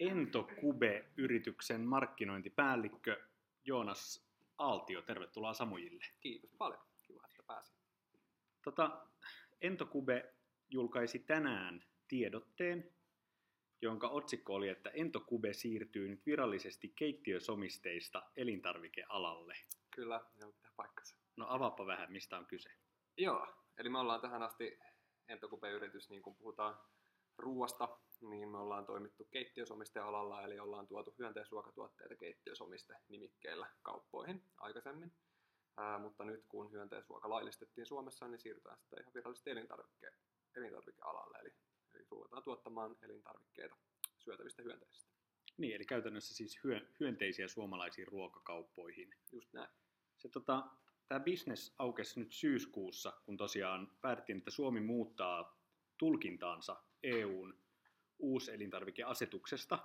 Entokube-yrityksen markkinointipäällikkö Joonas Aaltio. Tervetuloa Samujille. Kiitos paljon. Kiva, että pääsin. Tota, Entokube julkaisi tänään tiedotteen, jonka otsikko oli, että Entokube siirtyy nyt virallisesti keittiösomisteista elintarvikealalle. Kyllä, joo, pitää paikkansa. No avaapa vähän, mistä on kyse. Joo, eli me ollaan tähän asti Entokube-yritys, niin kun puhutaan ruoasta, niin me ollaan toimittu keittiösomistealalla, eli ollaan tuotu hyönteisruokatuotteita keittiösomiste nimikkeillä kauppoihin aikaisemmin. Ää, mutta nyt kun hyönteisruoka laillistettiin Suomessa, niin siirrytään sitten ihan virallisesti elintarvikke- elintarvikealalle, eli, eli ruvetaan tuottamaan elintarvikkeita syötävistä hyönteisistä. Niin, eli käytännössä siis hyö, hyönteisiä suomalaisiin ruokakauppoihin. Just näin. Se, tota, tämä business aukesi nyt syyskuussa, kun tosiaan päätettiin, että Suomi muuttaa tulkintaansa EUn uuselintarvikeasetuksesta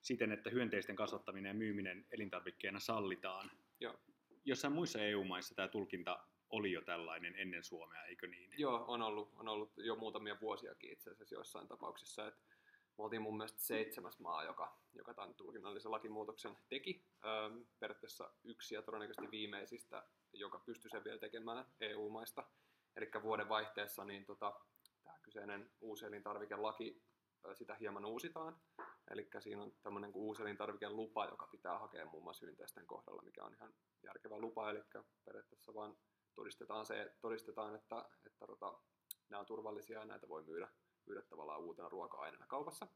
siten, että hyönteisten kasvattaminen ja myyminen elintarvikkeena sallitaan. Joo. Jossain muissa EU-maissa tämä tulkinta oli jo tällainen ennen Suomea, eikö niin? Joo, on ollut, on ollut jo muutamia vuosiakin itse asiassa joissain tapauksissa. Että me oltiin mun mielestä seitsemäs maa, joka, joka tämän tulkinnallisen lakimuutoksen teki. Öö, periaatteessa yksi ja todennäköisesti viimeisistä, joka pystyi sen vielä tekemään EU-maista. Eli vuoden vaihteessa niin tota, tämä kyseinen uusi elintarvikelaki, sitä hieman uusitaan. Eli siinä on tämmöinen kuin uusi elintarvikelupa, joka pitää hakea muun muassa hyönteisten kohdalla, mikä on ihan järkevä lupa. Eli periaatteessa vaan todistetaan, se, todistetaan että, että tota, nämä on turvallisia ja näitä voi myydä, myydä tavallaan uutena ruoka-aineena kaupassa.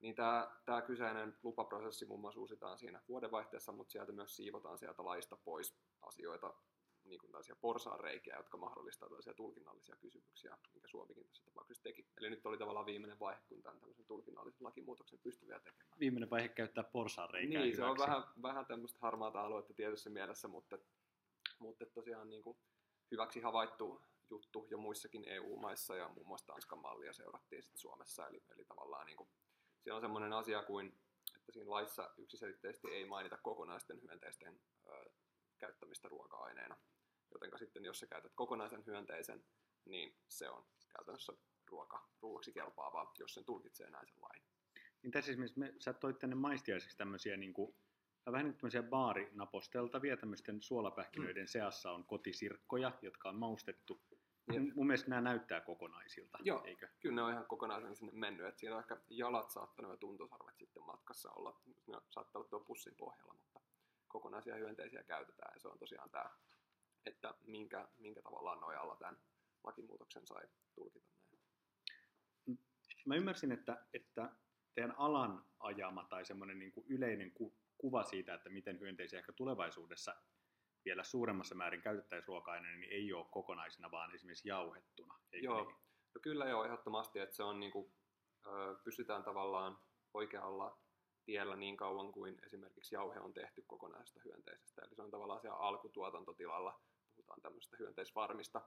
Niin tämä, tämä kyseinen lupaprosessi muun muassa uusitaan siinä vuodenvaihteessa, mutta sieltä myös siivotaan sieltä laista pois asioita, niin kuin tällaisia porsaanreikiä, jotka mahdollistavat tällaisia tulkinnallisia kysymyksiä, minkä Suomikin tässä tapauksessa teki. Eli nyt oli tavallaan viimeinen vaihe, kun tämän tämmöisen tulkinnallisen lakimuutoksen pystyy vielä tekemään. Viimeinen vaihe käyttää porsaanreikää Niin, se on hyväksi. vähän, vähän tämmöistä harmaata aluetta tietyssä mielessä, mutta, mutta tosiaan niin kuin hyväksi havaittu juttu jo muissakin EU-maissa ja muun muassa Tanskan mallia seurattiin sitten Suomessa. Eli, eli tavallaan niin kuin, siinä on semmoinen asia kuin, että siinä laissa yksiselitteisesti ei mainita kokonaisten hyönteisten ö, käyttämistä ruoka-aineena. Joten sitten jos sä käytät kokonaisen hyönteisen, niin se on käytännössä ruoka, ruoaksi kelpaavaa, jos sen tulkitsee näin sen lain. Niin tässä esimerkiksi me, sä toit tänne maistiaiseksi tämmöisiä niin kuin, vähän niin kuin tämmöisiä baarinaposteltavia, tämmöisten suolapähkinöiden mm. seassa on kotisirkkoja, jotka on maustettu. Jep. Mun, mielestä nämä näyttää kokonaisilta, Joo. eikö? Kyllä ne on ihan kokonaisen sinne mennyt, että siinä on ehkä jalat saattanut ja tuntosarvet sitten matkassa olla, ne saattaa olla tuo pussin pohjalla, mutta kokonaisia hyönteisiä käytetään ja se on tosiaan tämä, että minkä, minkä tavallaan nojalla tämän lakimuutoksen sai tulkita näin. Mä ymmärsin, että, että teidän alan ajama tai semmoinen niin kuin yleinen ku, kuva siitä, että miten hyönteisiä ehkä tulevaisuudessa vielä suuremmassa määrin käytettäisiin ruoka-aineena, niin ei ole kokonaisena, vaan esimerkiksi jauhettuna. Eikö Joo, Niin? no kyllä joo, ehdottomasti, että se on niinku, ö, pysytään tavallaan oikealla tiellä niin kauan kuin esimerkiksi jauhe on tehty kokonaisesta hyönteisestä. Eli se on tavallaan siellä alkutuotantotilalla, puhutaan tämmöisestä hyönteisfarmista,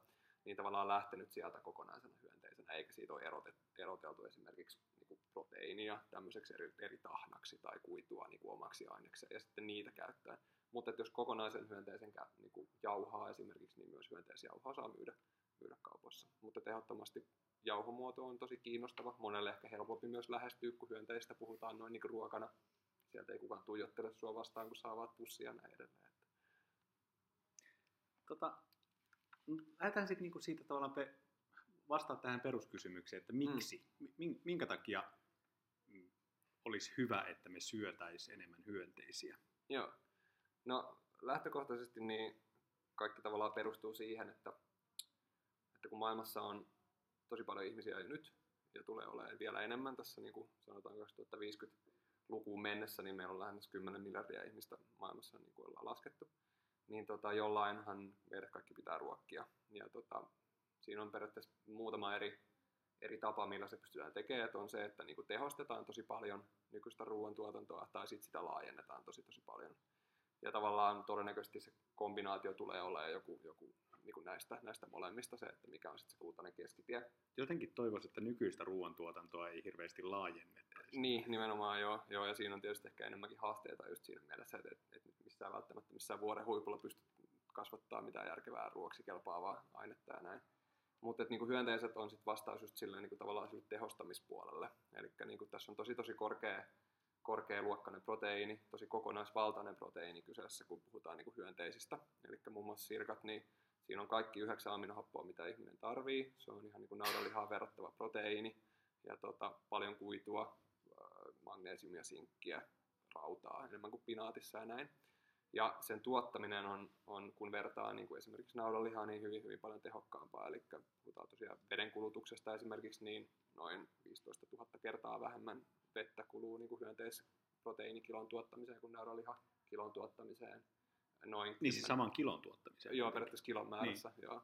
niin tavallaan lähtenyt sieltä kokonaisena hyönteisenä, eikä siitä ole erotettu, eroteltu esimerkiksi niin proteiinia tämmöiseksi eri, eri tahnaksi tai kuitua niin kuin omaksi ainekseen ja sitten niitä käyttää. Mutta jos kokonaisen hyönteisen niin kuin jauhaa esimerkiksi, niin myös hyönteisjauhaa saa myydä, myydä kaupassa. Mutta ehdottomasti jauhomuoto on tosi kiinnostava. Monelle ehkä helpompi myös lähestyä, kun hyönteistä puhutaan noin niin kuin ruokana. Sieltä ei kukaan tuijottele sua vastaan, kun saa vaan pussia ja näin edelleen. Tota, lähdetään sitten niinku siitä tavallaan pe- vastaa tähän peruskysymykseen, että miksi, mm. minkä takia mm, olisi hyvä, että me syötäisiin enemmän hyönteisiä. Joo. No lähtökohtaisesti niin kaikki tavallaan perustuu siihen, että, että kun maailmassa on tosi paljon ihmisiä jo nyt ja tulee olemaan vielä enemmän tässä niin kuin sanotaan 2050-lukuun mennessä, niin meillä on lähes 10 miljardia ihmistä maailmassa niin kuin ollaan laskettu, niin tota, jollainhan meidät kaikki pitää ruokkia. Ja tota, siinä on periaatteessa muutama eri, eri tapa, millä se pystytään tekemään. Että on se, että niin kuin tehostetaan tosi paljon nykyistä ruoantuotantoa tai sitten sitä laajennetaan tosi tosi paljon. Ja tavallaan todennäköisesti se kombinaatio tulee olemaan joku, joku niin kuin näistä, näistä molemmista se, että mikä on sitten se kultainen keskitie. Jotenkin toivoisin, että nykyistä ruoantuotantoa ei hirveästi laajennettaisi. Niin, nimenomaan joo, joo, ja siinä on tietysti ehkä enemmänkin haasteita just siinä mielessä, että, että, että missään välttämättä missään vuoren huipulla pystyt kasvattaa mitään järkevää ruoksi kelpaavaa ainetta ja näin. Mutta niin hyönteiset on sitten vastaus just silleen, niin kuin tavallaan sille tehostamispuolelle. Eli niin tässä on tosi tosi korkea korkealuokkainen proteiini, tosi kokonaisvaltainen proteiini kyseessä, kun puhutaan niin kuin hyönteisistä. Eli muun muassa sirkat, niin siinä on kaikki yhdeksän aminohappoa, mitä ihminen tarvii. Se on ihan niin kuin naudanlihaan verrattava proteiini ja tota, paljon kuitua, magneesiumia, sinkkiä, rautaa enemmän kuin pinaatissa ja näin. Ja sen tuottaminen on, on kun vertaa niin kuin esimerkiksi naudanlihaa, niin hyvin, hyvin paljon tehokkaampaa. Eli puhutaan tosiaan vedenkulutuksesta esimerkiksi, niin noin 15 000 kertaa vähemmän vettä kuluu niin kuin hyönteisproteiinikilon tuottamiseen kuin naudanlihakilon tuottamiseen. Noin niin siis saman kilon tuottamiseen? Joo, periaatteessa kilon määrässä. Niin. Joo.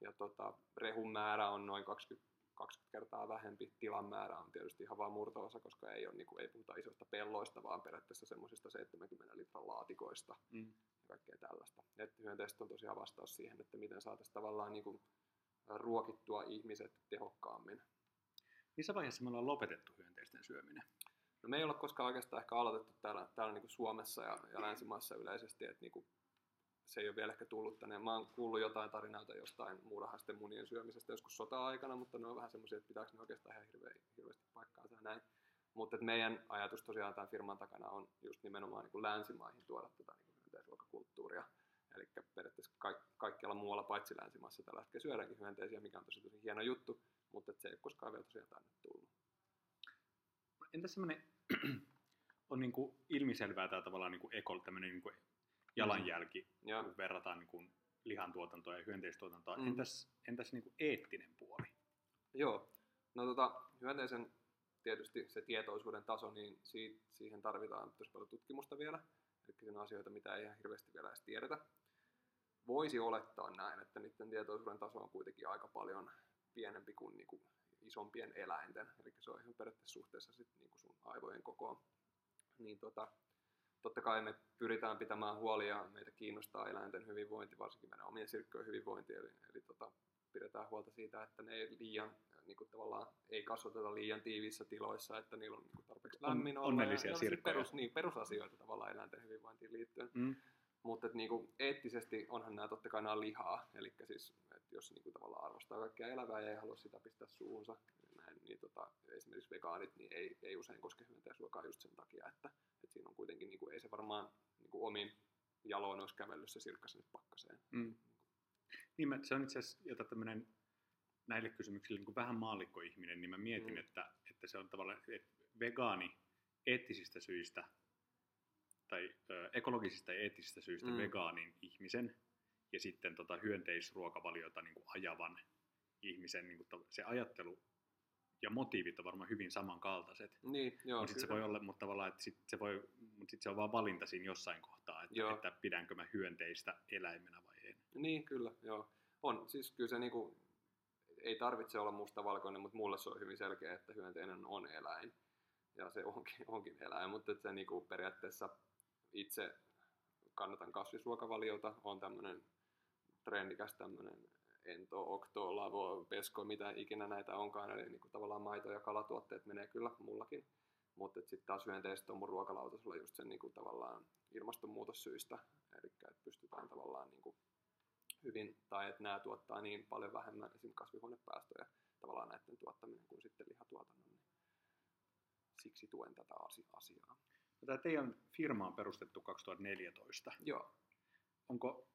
Ja tota, rehun määrä on noin 20 20 kertaa vähempi. Tilan määrä on tietysti ihan vain murto-osa, koska ei, ole, niin kuin, ei puhuta isoista pelloista, vaan periaatteessa semmoisista 70 litran laatikoista mm. ja kaikkea tällaista. Et hyönteiset on tosiaan vastaus siihen, että miten saataisiin tavallaan niin kuin, ruokittua ihmiset tehokkaammin. Missä vaiheessa me ollaan lopetettu hyönteisten syöminen? No me ei ole koskaan oikeastaan ehkä aloitettu täällä, täällä niin kuin Suomessa ja, ja länsimaissa yleisesti, että niin kuin se ei ole vielä ehkä tullut tänne. Mä oon kuullut jotain tarinoita jostain muurahaisten munien syömisestä joskus sota-aikana, mutta ne on vähän semmoisia, että pitääkö ne oikeastaan ihan hirveä, hirveästi paikkaansa näin. Mutta meidän ajatus tosiaan tämän firman takana on just nimenomaan niin kuin länsimaihin tuoda tätä niin hyönteisruokakulttuuria. Eli periaatteessa kaik- kaikkialla muualla paitsi länsimaissa tällä hetkellä syödäänkin hyönteisiä, mikä on tosi, tosi hieno juttu, mutta se ei ole koskaan vielä tosiaan tänne tullut. Entä semmoinen on niin kuin ilmiselvää tämä tavallaan niin kuin ekol, tämmöinen niin kuin jalanjälki, mm. kun verrataan niin kuin lihantuotantoa ja hyönteistuotantoa. Mm. Entäs, entäs niin kuin eettinen puoli? Joo, no tota, hyönteisen tietysti se tietoisuuden taso, niin siitä, siihen tarvitaan tosi paljon tutkimusta vielä. Eli siinä on asioita, mitä ei ihan hirveästi vielä edes tiedetä. Voisi olettaa näin, että niiden tietoisuuden taso on kuitenkin aika paljon pienempi kuin, niin kuin isompien eläinten. Eli se on ihan periaatteessa suhteessa sit, niin kuin sun aivojen kokoon. Niin tota, totta kai me pyritään pitämään huoli ja meitä kiinnostaa eläinten hyvinvointi, varsinkin meidän omien sirkkojen hyvinvointi, eli, eli tota, pidetään huolta siitä, että ne ei liian niin kuin tavallaan ei kasvateta liian tiiviissä tiloissa, että niillä on niin kuin tarpeeksi lämmin olla. Onnellisia ja, sirkkoja. Perus, niin, perusasioita tavallaan eläinten hyvinvointiin liittyen. Mm. Mutta niin kuin, eettisesti onhan nämä totta kai nämä lihaa, eli siis, jos niin kuin, tavallaan arvostaa kaikkea elävää ja ei halua sitä pistää suuhunsa, näin, niin tota, esimerkiksi vegaanit niin ei, ei usein koske hyönteisruokaa just sen takia, että, että siinä on kuitenkin, niin kuin, ei se varmaan niin kuin omin jaloin olisi kävellyt se sirkka sinne pakkaseen. Mm. Niin, mä, se on itse asiassa, jota tämmöinen näille kysymyksille niin kuin vähän maallikkoihminen, niin mä mietin, mm. että, että se on tavallaan että vegaani eettisistä syistä tai ö, ekologisista ja eettisistä syistä mm. vegaanin ihmisen ja sitten tota hyönteisruokavaliota niin kuin ajavan ihmisen niin kuin se ajattelu ja motiivit on varmaan hyvin samankaltaiset. Niin, joo, mutta se voi olla, mutta tavallaan, että sit se, voi, mutta sit se on vaan valinta siinä jossain kohtaa, että, että pidänkö mä hyönteistä eläimenä vai en. Niin, kyllä, joo. On, siis kyllä se niinku, ei tarvitse olla mustavalkoinen, mutta mulle se on hyvin selkeä, että hyönteinen on eläin. Ja se onkin, onkin eläin, mutta se niinku periaatteessa itse kannatan kasvisruokavaliota, on tämmöinen trendikäs tämmöinen ento, okto, lavo, pesko, mitä ikinä näitä onkaan, eli niin kuin tavallaan maito- ja kalatuotteet menee kyllä mullakin. Mutta sitten taas hyönteiset on mun ruokalautasella just sen niin kuin tavallaan ilmastonmuutossyistä, eli että pystytään tavallaan niin kuin hyvin, tai että nämä tuottaa niin paljon vähemmän esimerkiksi kasvihuonepäästöjä tavallaan näiden tuottaminen kuin sitten lihatuotannon, niin siksi tuen tätä asiaa. Tämä teidän firma on perustettu 2014. Joo. Onko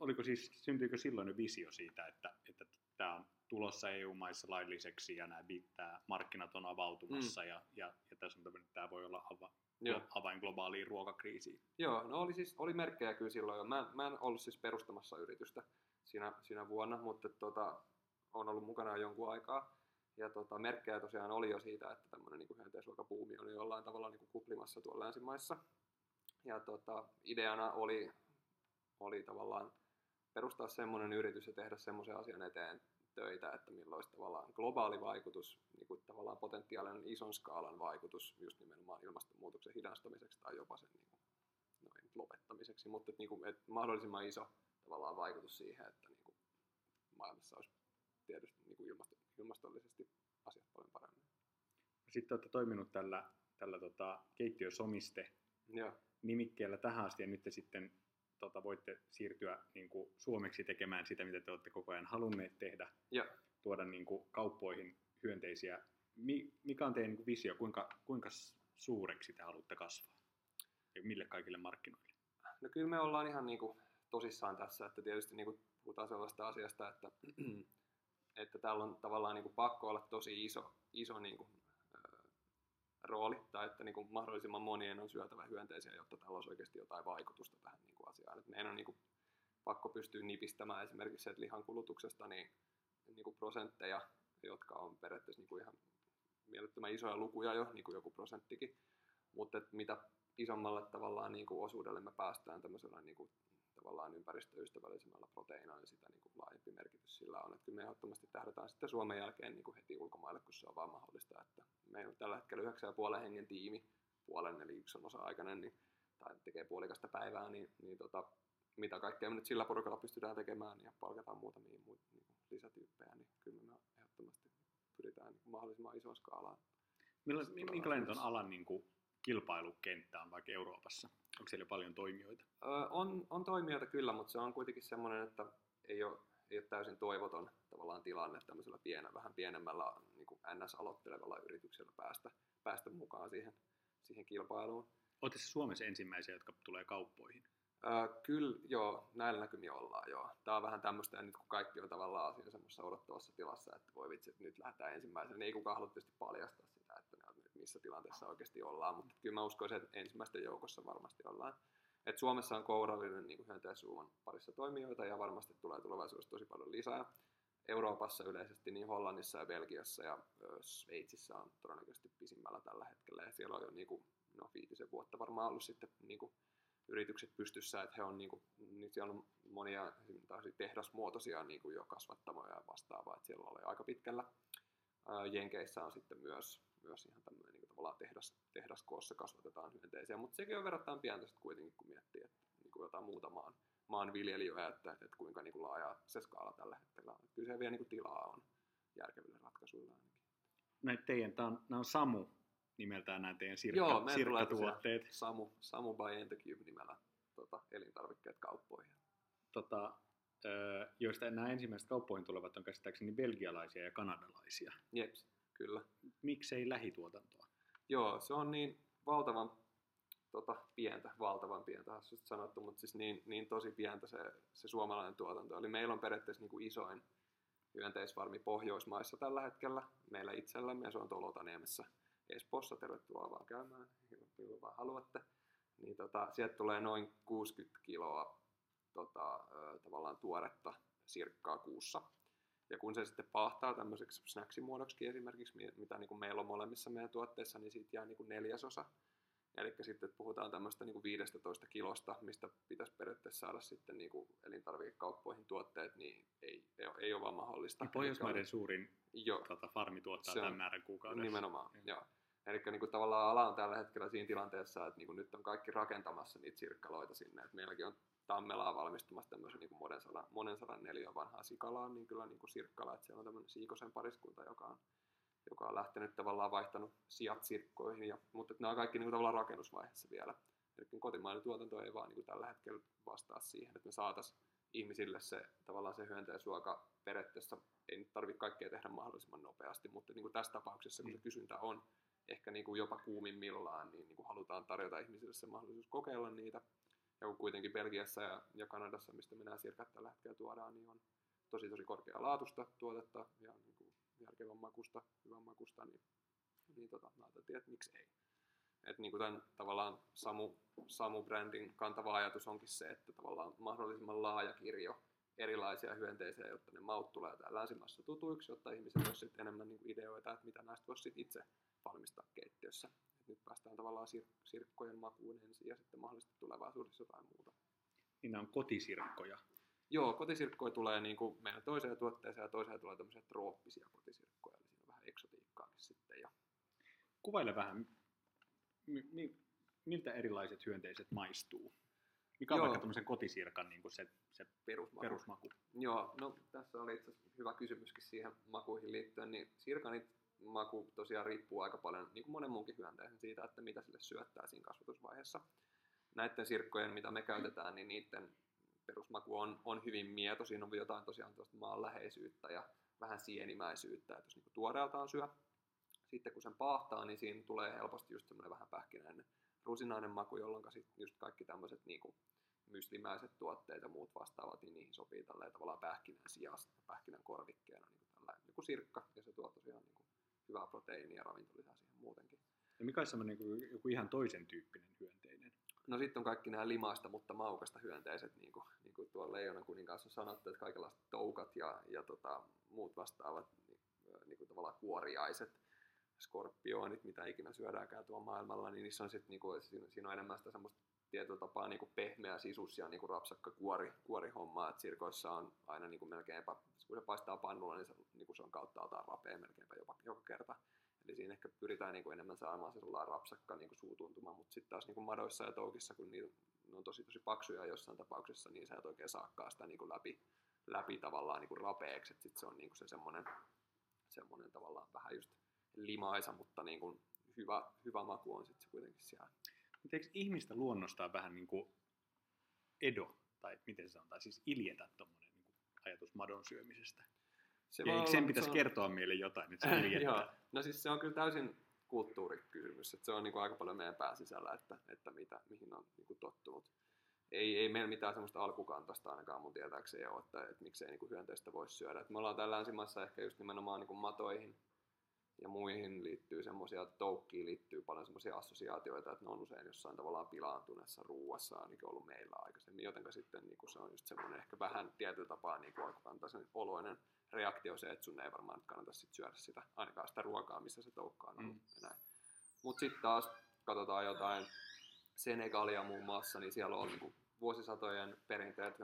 oliko siis, syntyykö silloin jo visio siitä, että, että tämä on tulossa EU-maissa lailliseksi ja nämä, tämä markkinat on avautumassa mm. ja, ja, ja tässä on tämmöinen, että tämä voi olla ava, avain globaaliin ruokakriisiin? Joo, no oli, siis, oli merkkejä kyllä silloin jo. Mä, mä en ollut siis perustamassa yritystä siinä, siinä vuonna, mutta tota, on ollut mukana jonkun aikaa. Ja tota, merkkejä tosiaan oli jo siitä, että tämmöinen niin oli jollain tavalla niin kuin kuplimassa tuolla länsimaissa. Ja tota, ideana oli oli tavallaan perustaa semmoinen yritys ja tehdä semmoisen asian eteen töitä, että millä olisi tavallaan globaali vaikutus, niin kuin tavallaan potentiaalinen ison skaalan vaikutus just nimenomaan ilmastonmuutoksen hidastamiseksi tai jopa sen niin kuin, noin, lopettamiseksi, mutta että, niin kuin, että mahdollisimman iso tavallaan vaikutus siihen, että niin kuin, maailmassa olisi tietysti niin kuin ilmasto, ilmastollisesti asiat paljon paremmin. Sitten olette toiminut tällä, tällä tota, keittiösomiste Joo. nimikkeellä tähän asti ja nyt te sitten tota, voitte siirtyä niin kuin, suomeksi tekemään sitä, mitä te olette koko ajan halunneet tehdä, ja. tuoda niin kuin, kauppoihin hyönteisiä. Mi, mikä on teidän niin kuin, visio, kuinka, kuinka suureksi te haluatte kasvaa? Ja mille kaikille markkinoille? No kyllä me ollaan ihan niin kuin tosissaan tässä, että tietysti niin kuin puhutaan sellaista asiasta, että, että täällä on tavallaan niin kuin pakko olla tosi iso, iso niin kuin, rooli, tai että niin kuin mahdollisimman monien on syötävä hyönteisiä, jotta tällä olisi oikeasti jotain vaikutusta tähän niin kuin asiaan. Et meidän on niin kuin pakko pystyä nipistämään esimerkiksi että lihan kulutuksesta niin, niin kuin prosentteja, jotka on periaatteessa niin kuin ihan mielettömän isoja lukuja jo, niin kuin joku prosenttikin, mutta mitä isommalle tavallaan niin kuin osuudelle me päästään tämmöisellä niin kuin, tavallaan ympäristöystävällisemmällä proteiinilla, niin sitä niin kuin laajempi merkitys sillä on. Että kyllä me ehdottomasti tähdätään sitten Suomen jälkeen niin kuin heti ulkomaille, kun se on vaan mahdollista. Että meillä on tällä hetkellä 9,5 hengen tiimi, puolen eli yksi on osa-aikainen, niin, tai tekee puolikasta päivää, niin, niin tota, mitä kaikkea me nyt sillä porukalla pystytään tekemään ja palkataan muutamia muita niin lisätyyppejä, niin kyllä me ehdottomasti pyritään niin mahdollisimman isoon skaalaan. Minkälainen on alan niin kuin, kilpailukenttä on vaikka Euroopassa? Onko siellä paljon toimijoita? Öö, on, on toimijoita kyllä, mutta se on kuitenkin semmoinen, että ei ole, ei ole täysin toivoton tavallaan tilanne tämmöisellä pienä, vähän pienemmällä niin kuin NS-aloittelevalla yrityksellä päästä, päästä mukaan siihen, siihen kilpailuun. Olette se Suomessa ensimmäisiä, jotka tulee kauppoihin? Öö, kyllä, joo, näillä näkymin ollaan, joo. Tämä on vähän tämmöistä, nyt kun kaikki on tavallaan siinä semmoisessa odottavassa tilassa, että voi vitsi, että nyt lähdetään ensimmäisenä, niin ei kukaan halua tietysti paljastaa sitä, että, ne on, että missä tilanteessa oikeasti ollaan, mutta kyllä mä uskoisin, että ensimmäisten joukossa varmasti ollaan. Et Suomessa on kourallinen niin hyönteissuuman parissa toimijoita, ja varmasti tulee tulevaisuudessa tosi paljon lisää. Euroopassa yleisesti, niin Hollannissa ja Belgiassa ja Sveitsissä on todennäköisesti pisimmällä tällä hetkellä, ja siellä on jo niin kuin, no, viitisen vuotta varmaan ollut sitten niin kuin, yritykset pystyssä, että he on, niin kuin, niin siellä on monia tehdasmuotoisia niin kuin jo kasvattamoja ja vastaavaa, että siellä oli aika pitkällä. Jenkeissä on sitten myös, myös ihan tavallaan tehdas, tehdaskoossa kasvatetaan hyönteisiä, mutta sekin on verrattain pientä sitten kuitenkin, kun miettii, että niin kuin jotain muuta maan, maanviljelijöitä, että, että kuinka niin kuin laaja se skaala tällä hetkellä on. Kyllä se vielä niin kuin tilaa on järkeville ratkaisuille ainakin. Näitä teidän, tämä on, nämä on Samu nimeltään nämä teidän sirkka, Joo, sirkkatuotteet. Samu, Samu by Entecube nimellä tota, elintarvikkeet kauppoihin. Tota, joista nämä ensimmäiset kauppoihin tulevat on käsittääkseni belgialaisia ja kanadalaisia. Jeps, kyllä. Miksei lähituotantoa? Joo, se on niin valtavan tota, pientä, valtavan pientä hassusti sanottu, mutta siis niin, niin tosi pientä se, se suomalainen tuotanto. Eli meillä on periaatteessa niin kuin isoin hyönteisfarmi Pohjoismaissa tällä hetkellä, meillä itsellämme, ja se on Tolotaniemessä Espoossa, tervetuloa vaan käymään, milloin vaan haluatte. Niin tota, sieltä tulee noin 60 kiloa tota, tavallaan tuoretta sirkkaa kuussa. Ja kun se sitten pahtaa tämmöiseksi snacksimuodoksi esimerkiksi, mitä niin kuin meillä on molemmissa meidän tuotteissa, niin siitä jää niin kuin neljäsosa. Eli sitten puhutaan tämmöistä niin kuin 15 kilosta, mistä pitäisi periaatteessa saada sitten niin kuin elintarvikekauppoihin tuotteet, niin ei, ei, ole, ei ole vaan mahdollista. Pohjoismaiden suurin jo, tota, farmi tuottaa tämän määrän kuukaudessa. Nimenomaan, joo. joo. Eli niin kuin tavallaan ala on tällä hetkellä siinä tilanteessa, että niin kuin nyt on kaikki rakentamassa niitä sirkkaloita sinne. Et meilläkin on Tammelaa valmistumassa tämmöisen niin monen, sadan, monen sadan neliön vanhaa sikalaa, niin kyllä niin kuin sirkkala, että siellä on tämmöinen Siikosen pariskunta, joka on, joka on lähtenyt tavallaan vaihtanut sijat sirkkoihin, ja, mutta nämä on kaikki niin kuin tavallaan rakennusvaiheessa vielä. Eli kotimainen tuotanto ei vaan niin kuin tällä hetkellä vastaa siihen, että me saataisiin ihmisille se tavallaan se hyönteisruoka periaatteessa ei nyt tarvitse kaikkea tehdä mahdollisimman nopeasti, mutta niin kuin tässä tapauksessa, kun se mm. kysyntä on ehkä niin kuin jopa kuumimmillaan, niin, niin kuin halutaan tarjota ihmisille se mahdollisuus kokeilla niitä. Ja kun kuitenkin Belgiassa ja, ja Kanadassa, mistä me nämä sirkat tällä hetkellä tuodaan, niin on tosi tosi korkealaatuista tuotetta ja niin kuin järkevän makusta, hyvän makusta, niin, niin tota, mä ajattelin, että miksi ei. Et niin kuin tämän tavallaan Samu, Samu-brändin kantava ajatus onkin se, että tavallaan mahdollisimman laaja kirjo erilaisia hyönteisiä, jotta ne maut tulee täällä länsimaissa tutuiksi, jotta ihmisillä olisi enemmän niin kuin ideoita, että mitä näistä voisi itse valmistaa keittiössä. Et nyt päästään tavallaan sir- sirkkojen makuun ensin ja sitten mahdollisesti tulevaisuudessa jotain muuta. Niin nämä on kotisirkkoja. Joo, kotisirkkoja tulee niin kuin meidän toiseen tuotteeseen ja toiseen tulee tämmöisiä trooppisia kotisirkkoja, eli siinä on vähän eksotiikkaakin sitten. Ja... Kuvaile vähän, mi- miltä erilaiset hyönteiset maistuu? Mikä on Joo. vaikka tämmöisen kotisirkan niin kuin se, se perusmaku. perusmaku? Joo, no tässä oli itse asiassa hyvä kysymyskin siihen makuihin liittyen, niin sirkanit maku tosiaan riippuu aika paljon, niin kuin monen muunkin hyönteisen siitä, että mitä sille syöttää siinä kasvatusvaiheessa. Näiden sirkkojen, mitä me käytetään, niin niiden perusmaku on, on hyvin mieto. Siinä on jotain tosiaan tuosta maanläheisyyttä ja vähän sienimäisyyttä, että jos niin tuoreeltaan syö sitten kun sen paahtaa, niin siinä tulee helposti just semmoinen vähän pähkinäinen rusinainen maku, jolloin sitten just kaikki tämmöiset niinku myslimäiset tuotteet ja muut vastaavat, niin niihin sopii tälleen tavallaan pähkinän sijasta, pähkinän korvikkeena, niin kuin joku sirkka, ja se tuo tosiaan niin kuin hyvää proteiinia ja ravintolisaa siihen muutenkin. Ja mikä on semmoinen niin joku ihan toisen tyyppinen hyönteinen? No sitten on kaikki nämä limaista, mutta maukasta hyönteiset, niin kuin, niin kuin tuolla Leijonan kuninkaassa on sanottu, että kaikenlaiset toukat ja, ja tota, muut vastaavat niin, niin kuin tavallaan kuoriaiset, skorpionit, mitä ikinä syödäänkään tuolla maailmalla, niin niissä on sit, niin kuin, siinä, on enemmän sitä semmoista tietyllä tapaa niin kuin pehmeä sisus ja niin kuin rapsakka kuori, kuorihomma, että sirkoissa on aina niin kuin melkeinpä, kun se paistaa pannulla, niin se, niin kuin se on kautta altaan rapea melkeinpä jopa, joka kerta. Eli siinä ehkä pyritään niin kuin enemmän saamaan se rapsakka niin kuin suutuntuma, mutta sitten taas niin kuin madoissa ja toukissa, kun niitä, ne on tosi tosi paksuja jossain tapauksessa, niin sä et oikein saakkaa sitä niin kuin läpi, läpi tavallaan niin kuin rapeeksi, että sitten se on niin kuin se semmoinen, semmoinen tavallaan vähän just limaisa, mutta niin kuin hyvä, hyvä maku on sitten se kuitenkin siellä. Mutta eikö ihmistä luonnostaan vähän niin kuin edo, tai miten se sanotaan, siis iljetä tuommoinen niin ajatus madon syömisestä? Se ja eikö sen pitäisi on... kertoa meille jotain, että se Joo. No siis se on kyllä täysin kulttuurikysymys, että se on niin kuin aika paljon meidän pääsisällä, että, että mitä, mihin on niin kuin tottunut. Ei, ei meillä mitään semmoista alkukantasta ainakaan mun tietääkseni ole, että, että miksei niin kuin hyönteistä voisi syödä. Et me ollaan täällä länsimaissa ehkä just nimenomaan niin kuin matoihin ja muihin liittyy semmoisia, toukkiin liittyy paljon semmoisia assosiaatioita, että ne on usein jossain tavallaan pilaantuneessa ruuassa ainakin ollut meillä aikaisemmin, jotenka sitten niin kuin se on just semmoinen ehkä vähän tietyllä tapaa niin kuin alkukantaisen oloinen reaktio se, että sun ei varmaan nyt kannata sit syödä sitä, ainakaan sitä ruokaa, missä se toukka on ollut. Mm. Mutta sitten taas katsotaan jotain Senegalia muun muassa, niin siellä on niin vuosisatojen perinteet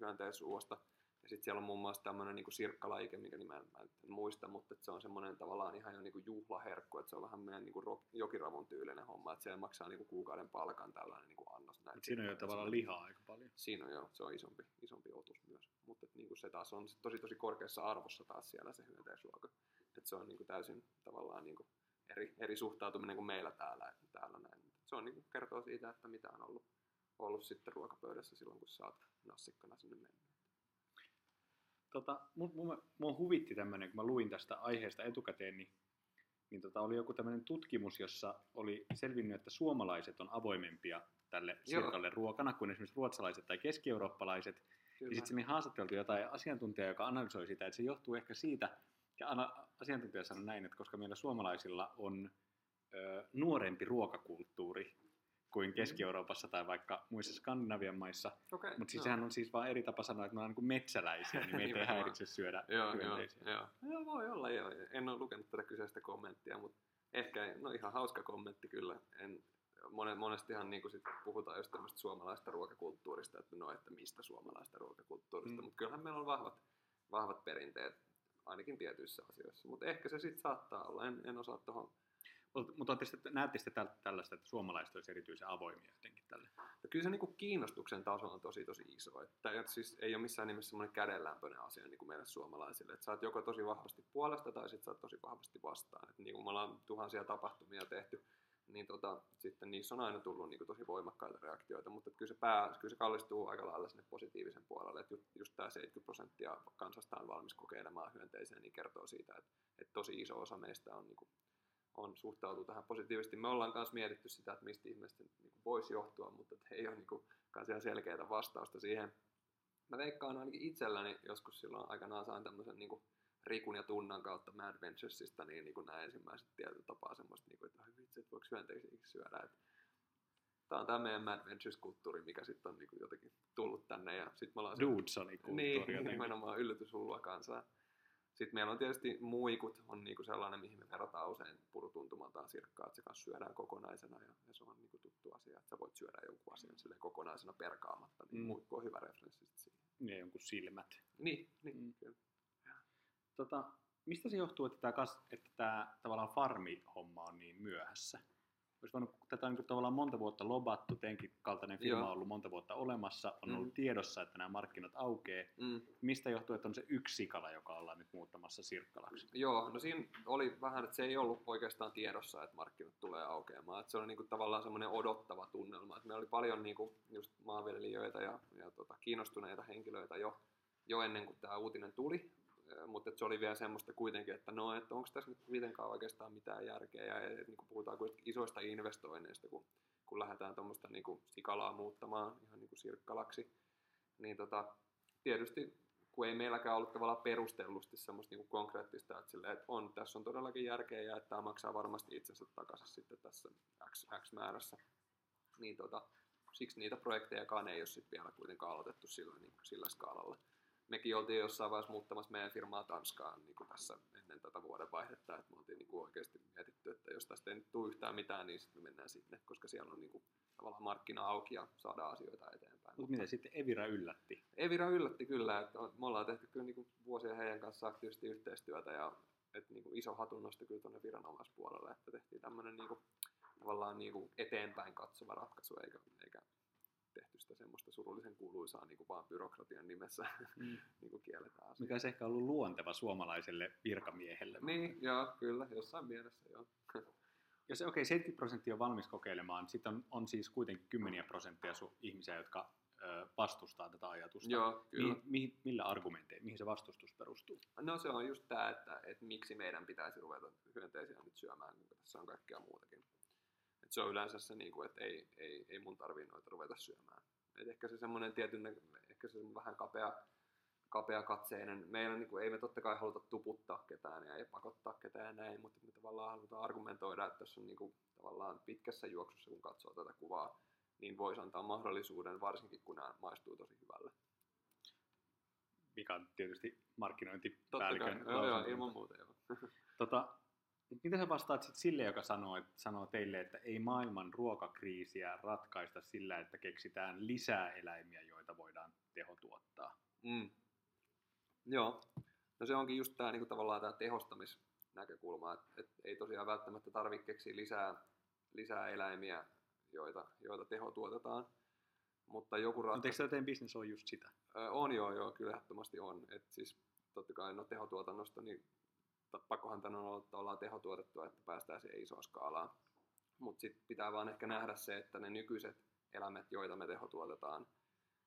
hyönteisruoasta, ja sitten siellä on muun muassa tämmöinen niin sirkkalaike, minkä nimen mä en muista, mutta se on semmoinen tavallaan ihan jo niin kuin juhlaherkku, että se on vähän meidän niin kuin jokiravun tyylinen homma, että siellä maksaa niin kuin kuukauden palkan tällainen niin kuin annos. Näin siinä on jo tavallaan lihaa aika paljon. Siinä on jo, se on isompi, isompi otus myös, mutta niin kuin se taas on tosi tosi korkeassa arvossa taas siellä se hyönteisruoka, että se on niin kuin täysin tavallaan niin kuin eri, eri suhtautuminen kuin meillä täällä, täällä näin. Se on niin kuin kertoo siitä, että mitä on ollut, ollut sitten ruokapöydässä silloin, kun sä oot nassikkana sinne mennyt tota, mun, mun, mun huvitti tämmöinen, kun mä luin tästä aiheesta etukäteen, niin, niin tota, oli joku tämmöinen tutkimus, jossa oli selvinnyt, että suomalaiset on avoimempia tälle sirkalle ruokana kuin esimerkiksi ruotsalaiset tai keski-eurooppalaiset. Kyllä. Ja sitten se haastateltu jotain asiantuntijaa, joka analysoi sitä, että se johtuu ehkä siitä, ja asiantuntija sanoi näin, että koska meillä suomalaisilla on ö, nuorempi ruokakulttuuri kuin mm. Keski-Euroopassa tai vaikka muissa Skandinavian maissa. Okay, Mutta siis no. sehän on siis vain eri tapa sanoa, että me ollaan niin metsäläisiä, niin meitä ei häiritse syödä joo. Joo, joo. joo, voi olla joo. En ole lukenut tätä kyseistä kommenttia, mutta ehkä, no ihan hauska kommentti kyllä. En, monestihan niin sit puhutaan just tämmöistä suomalaista ruokakulttuurista, että no, että mistä suomalaista ruokakulttuurista, mm. mutta kyllähän meillä on vahvat, vahvat perinteet, ainakin tietyissä asioissa, mutta ehkä se sitten saattaa olla, en, en osaa tuohon mutta näette sitten tällaista, että suomalaiset olisivat erityisen avoimia jotenkin tälle? Ja kyllä se niin kiinnostuksen taso on tosi tosi iso. Että, että siis ei ole missään nimessä semmoinen kädenlämpöinen asia niin kuin meille suomalaisille. Että sä oot joko tosi vahvasti puolesta tai sitten sä oot tosi vahvasti vastaan. Että niin kuin me ollaan tuhansia tapahtumia tehty, niin tota, sitten niissä on aina tullut niin kuin tosi voimakkaita reaktioita, mutta kyllä se, pää, kyllä se kallistuu aika lailla sinne positiivisen puolelle, että just, just tämä 70 prosenttia kansasta on valmis kokeilemaan hyönteiseen, niin kertoo siitä, että, että tosi iso osa meistä on niin kuin on suhtautuu tähän positiivisesti. Me ollaan myös mietitty sitä, että mistä ihmisten niin voisi johtua, mutta että ei ole niin kuin, selkeää vastausta siihen. Mä veikkaan ainakin itselläni joskus silloin aikanaan sain tämmöisen niin kuin Rikun ja Tunnan kautta Mad Venturesista niin, niin kuin nämä ensimmäiset tietyllä tapaa semmoista, niin kuin, että vitsi, että voiko hyönteisiksi syödä. Että tämä on tämä meidän Mad Ventures-kulttuuri, mikä sitten on niin kuin jotenkin tullut tänne. Ja sit me ollaan Dudesoni-kulttuuri. Niin, nimenomaan yllätyshullua kansaa. Sitten meillä on tietysti muikut, on niinku sellainen, mihin me verrataan usein purutuntumaltaan sirkkaa, että se kanssa syödään kokonaisena ja, ja se on niinku tuttu asia, että sä voit syödä jonkun asian sille kokonaisena perkaamatta, niin mm. muikku on hyvä referenssi siihen. Ja jonkun silmät. Niin, niin mm. kyllä. Tota, mistä se johtuu, että tämä, että tämä tavallaan farmi-homma on niin myöhässä? Olisi voinut tätä niin tavallaan monta vuotta lobattu, teidänkin kaltainen firma Joo. on ollut monta vuotta olemassa, on mm. ollut tiedossa, että nämä markkinat aukeaa. Mm. Mistä johtuu, että on se yksi sikala, joka ollaan nyt muuttamassa sirkkalaksi? Joo, no siinä oli vähän, että se ei ollut oikeastaan tiedossa, että markkinat tulee aukeamaan. Että se oli niin kuin tavallaan semmoinen odottava tunnelma. Että meillä oli paljon niin kuin just maanviljelijöitä ja, ja tota, kiinnostuneita henkilöitä jo, jo ennen kuin tämä uutinen tuli mutta se oli vielä semmoista kuitenkin, että no, että onko tässä nyt mitenkään oikeastaan mitään järkeä, ja niin puhutaan kuitenkin isoista investoinneista, kun, kun lähdetään tuommoista niin sikalaa muuttamaan ihan niin kuin sirkkalaksi, niin tota, tietysti kun ei meilläkään ollut tavallaan perustellusti semmoista niin konkreettista, että, sille, että on, tässä on todellakin järkeä ja että tämä maksaa varmasti itsensä takaisin sitten tässä X, X määrässä, niin tota, siksi niitä projektejakaan ei ole sitten vielä kuitenkaan aloitettu sillä, niin kuin sillä skaalalla. Mekin oltiin jossain vaiheessa muuttamassa meidän firmaa Tanskaan niin kuin tässä ennen tätä vuodenvaihdetta, että me oltiin niin kuin oikeasti mietitty, että jos tästä ei nyt tule yhtään mitään, niin sitten me mennään sinne, koska siellä on niin kuin, tavallaan markkina auki ja saadaan asioita eteenpäin. Mutta miten sitten Evira yllätti? Evira yllätti kyllä, että me ollaan tehty kyllä niin kuin vuosia heidän kanssa aktiivisesti yhteistyötä ja että niin kuin iso hatunnosto kyllä tuonne viranomaispuolelle, että tehtiin tämmöinen niin kuin, tavallaan niin kuin eteenpäin katsova ratkaisu, eikä, eikä tehty sitä semmoista surullisen kuuluisaa niin kuin vaan byrokratian nimessä mm. niin kuin kielletään asioita. Mikä olisi ehkä ollut luonteva suomalaiselle virkamiehelle. Niin, joo, kyllä, jossain mielessä joo. Jos okei, okay, 70 prosenttia on valmis kokeilemaan, sitten on, on siis kuitenkin kymmeniä prosenttia su- ihmisiä, jotka ö, vastustaa tätä ajatusta. Joo, kyllä. Mi- mi- millä argumenteilla, mihin se vastustus perustuu? No se on just tämä, että, että miksi meidän pitäisi ruveta hyönteisiä nyt syömään, kun tässä on kaikkea muutakin. Se on yleensä se, niin kuin, että ei, ei, ei mun tarvii noita ruveta syömään. Et ehkä se semmoinen tietyn, ehkä se vähän kapea, kapea katseinen. Meillä niin kuin, ei me totta kai haluta tuputtaa ketään ja ei pakottaa ketään ja näin, mutta me tavallaan halutaan argumentoida, että tässä on niin kuin, tavallaan pitkässä juoksussa, kun katsoo tätä kuvaa, niin voisi antaa mahdollisuuden, varsinkin kun nämä maistuu tosi hyvälle. Mikä on tietysti markkinointipäällikön Totta kai, joo, joo, ilman muuta joo. Tota, mitä sä vastaat sit sille, joka sanoo, että, sanoo teille, että ei maailman ruokakriisiä ratkaista sillä, että keksitään lisää eläimiä, joita voidaan tehotuottaa? Mm. Joo. No se onkin just tämä niinku tavallaan tämä tehostamisnäkökulma, että et ei tosiaan välttämättä tarvitse keksiä lisää, lisää eläimiä, joita, joita tehotuotetaan. Mutta joku ratkaisu... Eikö teidän bisnes ole just sitä? Öö, on joo, joo, kyllä ehdottomasti on. Et siis totta kai no tehotuotannosta, niin pakkohan tämän on olla, että ollaan tehotuotettua, että päästään siihen isoon skaalaan. Mutta sitten pitää vaan ehkä nähdä se, että ne nykyiset eläimet, joita me tehotuotetaan,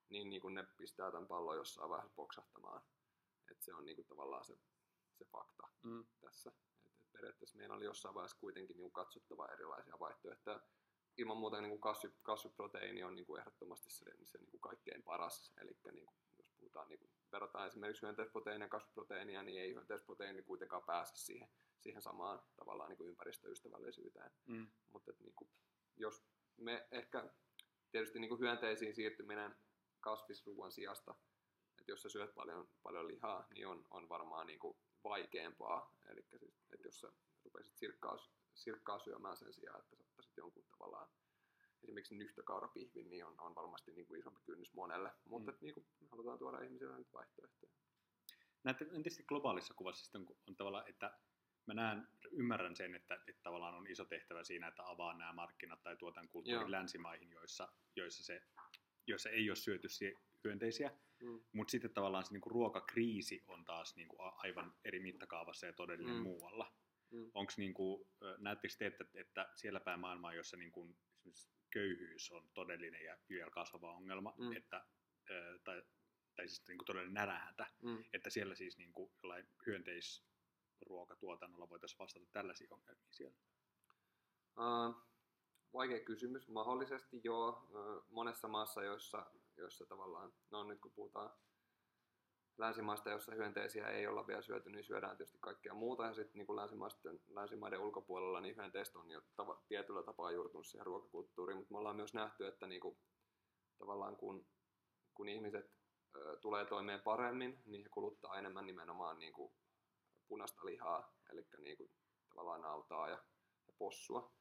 niin, niin kun ne pistää tämän pallon jossain vaiheessa poksahtamaan. Et se on niin kuin tavallaan se, se fakta mm. tässä. Et, et periaatteessa meillä oli jossain vaiheessa kuitenkin niin katsottava erilaisia vaihtoehtoja. Ilman muuta niin kasvi, kasviproteiini on niin kuin ehdottomasti se, se niin kuin kaikkein paras. Eli niin kuin, puhutaan niin verrataan esimerkiksi hyönteisproteiinia ja kasviproteiinia, niin ei hyönteisproteiini kuitenkaan pääse siihen, siihen samaan tavallaan niin kuin ympäristöystävällisyyteen. Mm. Mutta niin kuin, jos me ehkä tietysti niin kuin hyönteisiin siirtyminen kasvisruuan sijasta, että jos sä syöt paljon, paljon lihaa, niin on, on varmaan niin kuin vaikeampaa. Eli siis, että jos sä rupeaisit sirkkaa, sirkkaa syömään sen sijaan, että sä ottaisit jonkun tavallaan esimerkiksi nyhtökaurapihvin, niin on, on varmasti niin kuin isompi kynnys monelle. Mutta mm. niin kuin, halutaan tuoda ihmisille nyt vaihtoehtoja. Näette tietysti globaalissa kuvassa sitten on, on tavallaan, että mä näen, ymmärrän sen, että, että tavallaan on iso tehtävä siinä, että avaa nämä markkinat tai tuotan kulttuurin Joo. länsimaihin, joissa, joissa, se, joissa ei ole syöty hyönteisiä. Mm. Mutta sitten tavallaan se niinku ruokakriisi on taas niinku aivan eri mittakaavassa ja todellinen mm. muualla. Mm. Onks niinku, näettekö te, että, että siellä päin maailmaa, jossa niinku, köyhyys on todellinen ja vielä kasvava ongelma, mm. että, tai, tai siis niin kuin todellinen nälänhätä, mm. että siellä siis niin kuin jollain hyönteisruokatuotannolla voitaisiin vastata tällaisiin ongelmiin siellä? Uh, vaikea kysymys. Mahdollisesti joo. Monessa maassa, joissa, joissa tavallaan, no nyt kun puhutaan länsimaista, jossa hyönteisiä ei olla vielä syöty, niin syödään tietysti kaikkea muuta. Ja sitten niin länsimaiden, ulkopuolella niin hyönteistä on jo tava, tietyllä tapaa juurtunut siihen ruokakulttuuriin, mutta me ollaan myös nähty, että niin kuin, tavallaan kun, kun ihmiset ö, tulee toimeen paremmin, niin he kuluttaa enemmän nimenomaan niin kuin punaista lihaa, eli niin kuin, tavallaan nautaa ja, ja possua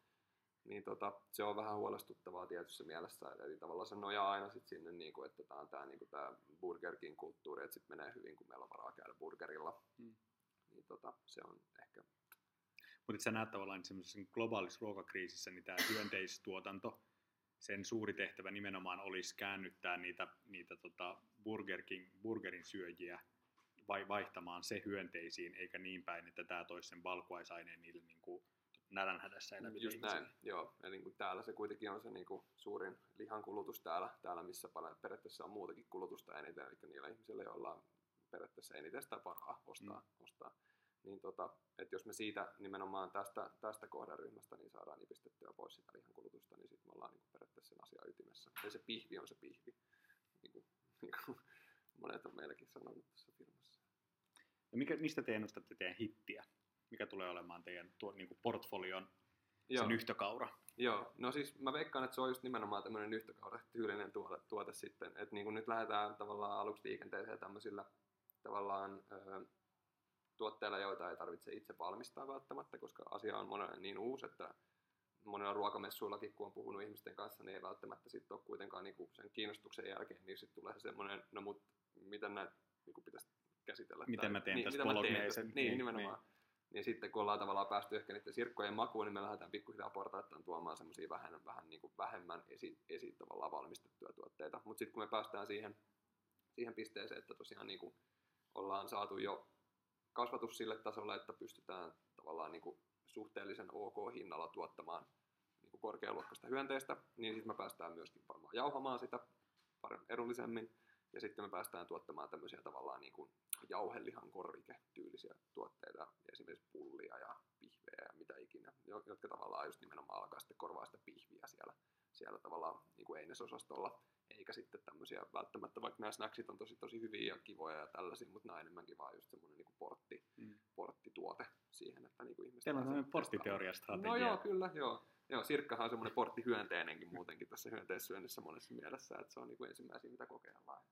niin tota, se on vähän huolestuttavaa tietyssä mielessä. Eli tavallaan se nojaa aina sit sinne, niin kuin, että tämä on tämä niin Burger King kulttuuri, että sitten menee hyvin, kun meillä on varaa käydä burgerilla. Mm. Niin tota, se on ehkä... Mutta sä näet tavallaan semmoisessa globaalissa ruokakriisissä, niin tämä hyönteistuotanto, sen suuri tehtävä nimenomaan olisi käännyttää niitä, niitä tota Burger King, burgerin syöjiä vai vaihtamaan se hyönteisiin, eikä niin päin, että tämä toisi sen valkuaisaineen niille niin kuin nälänhädässä eläville Just ihmisille. näin, joo. Eli niin täällä se kuitenkin on se niin kuin suurin lihan kulutus täällä, täällä missä periaatteessa on muutakin kulutusta eniten, eli niillä ihmisillä, joilla on periaatteessa eniten sitä varaa ostaa. Mm. ostaa. Niin tota, että jos me siitä nimenomaan tästä, tästä kohderyhmästä niin saadaan nipistettyä pois sitä lihankulutusta, niin sitten me ollaan niin kuin periaatteessa sen asian ytimessä. Ja se pihvi on se pihvi, niin kuin, niin kuin monet on meilläkin sanonut tässä firmassa. Ja mikä, mistä te ennustatte teidän hittiä? Mikä tulee olemaan teidän tuo, niin kuin portfolion Joo. sen yhtökaura? Joo, no siis mä veikkaan, että se on just nimenomaan tämmöinen yhtökaura tyylinen tuote, tuote sitten. Että niin kuin nyt lähdetään tavallaan aluksi liikenteeseen tämmöisillä tavallaan ö, tuotteilla, joita ei tarvitse itse valmistaa välttämättä, koska asia on monelle niin uusi, että monella ruokamessuillakin, kun on puhunut ihmisten kanssa, niin ei välttämättä sitten ole kuitenkaan niinku sen kiinnostuksen jälkeen, niin sitten tulee se semmoinen, no mut miten näitä niinku pitäisi käsitellä. Miten tai, mä teen niin, tästä pologneisen. Niin, niin, nimenomaan. Niin. Niin sitten kun ollaan tavallaan päästy ehkä niiden sirkkojen makuun, niin me lähdetään pikkuhiljaa portaittain tuomaan semmoisia vähän, vähän niin kuin vähemmän esi, esi tavallaan valmistettuja tuotteita. Mutta sitten kun me päästään siihen, siihen pisteeseen, että tosiaan niin kuin ollaan saatu jo kasvatus sille tasolle, että pystytään tavallaan niin kuin suhteellisen ok hinnalla tuottamaan niin kuin korkealuokkaista hyönteistä, niin sitten me päästään myöskin varmaan jauhamaan sitä paremmin edullisemmin. Ja sitten me päästään tuottamaan tämmöisiä tavallaan niin kuin jauhelihan korvike-tyylisiä tuotteita, esimerkiksi pullia ja pihvejä ja mitä ikinä, jotka tavallaan just nimenomaan alkaa sitten korvaa sitä pihviä siellä, siellä tavallaan niin kuin einesosastolla eikä sitten tämmöisiä välttämättä, vaikka nämä snacksit on tosi, tosi hyviä ja kivoja ja tällaisia, mutta nämä on enemmänkin vaan just semmoinen niin portti, mm. porttituote siihen, että niin kuin ihmiset Teillä on semmoinen porttiteoriastrategia. No joo, kyllä, joo. Joo, sirkkahan on semmoinen porttihyönteinenkin muutenkin tässä hyönteissyönnissä monessa mielessä, että se on niin kuin ensimmäisiä, mitä kokeillaan.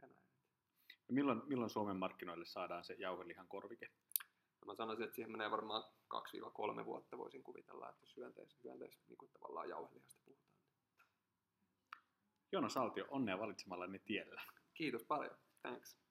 Ja näin. Ja milloin, milloin Suomen markkinoille saadaan se jauhelihan korvike? No mä sanoisin, että siihen menee varmaan 2-3 vuotta voisin kuvitella, että jos hyönteis, hyönteis niin kuin tavallaan jauhelihasta puhutaan. Joona Saltio, onnea valitsemallani tiellä. Kiitos paljon. Thanks.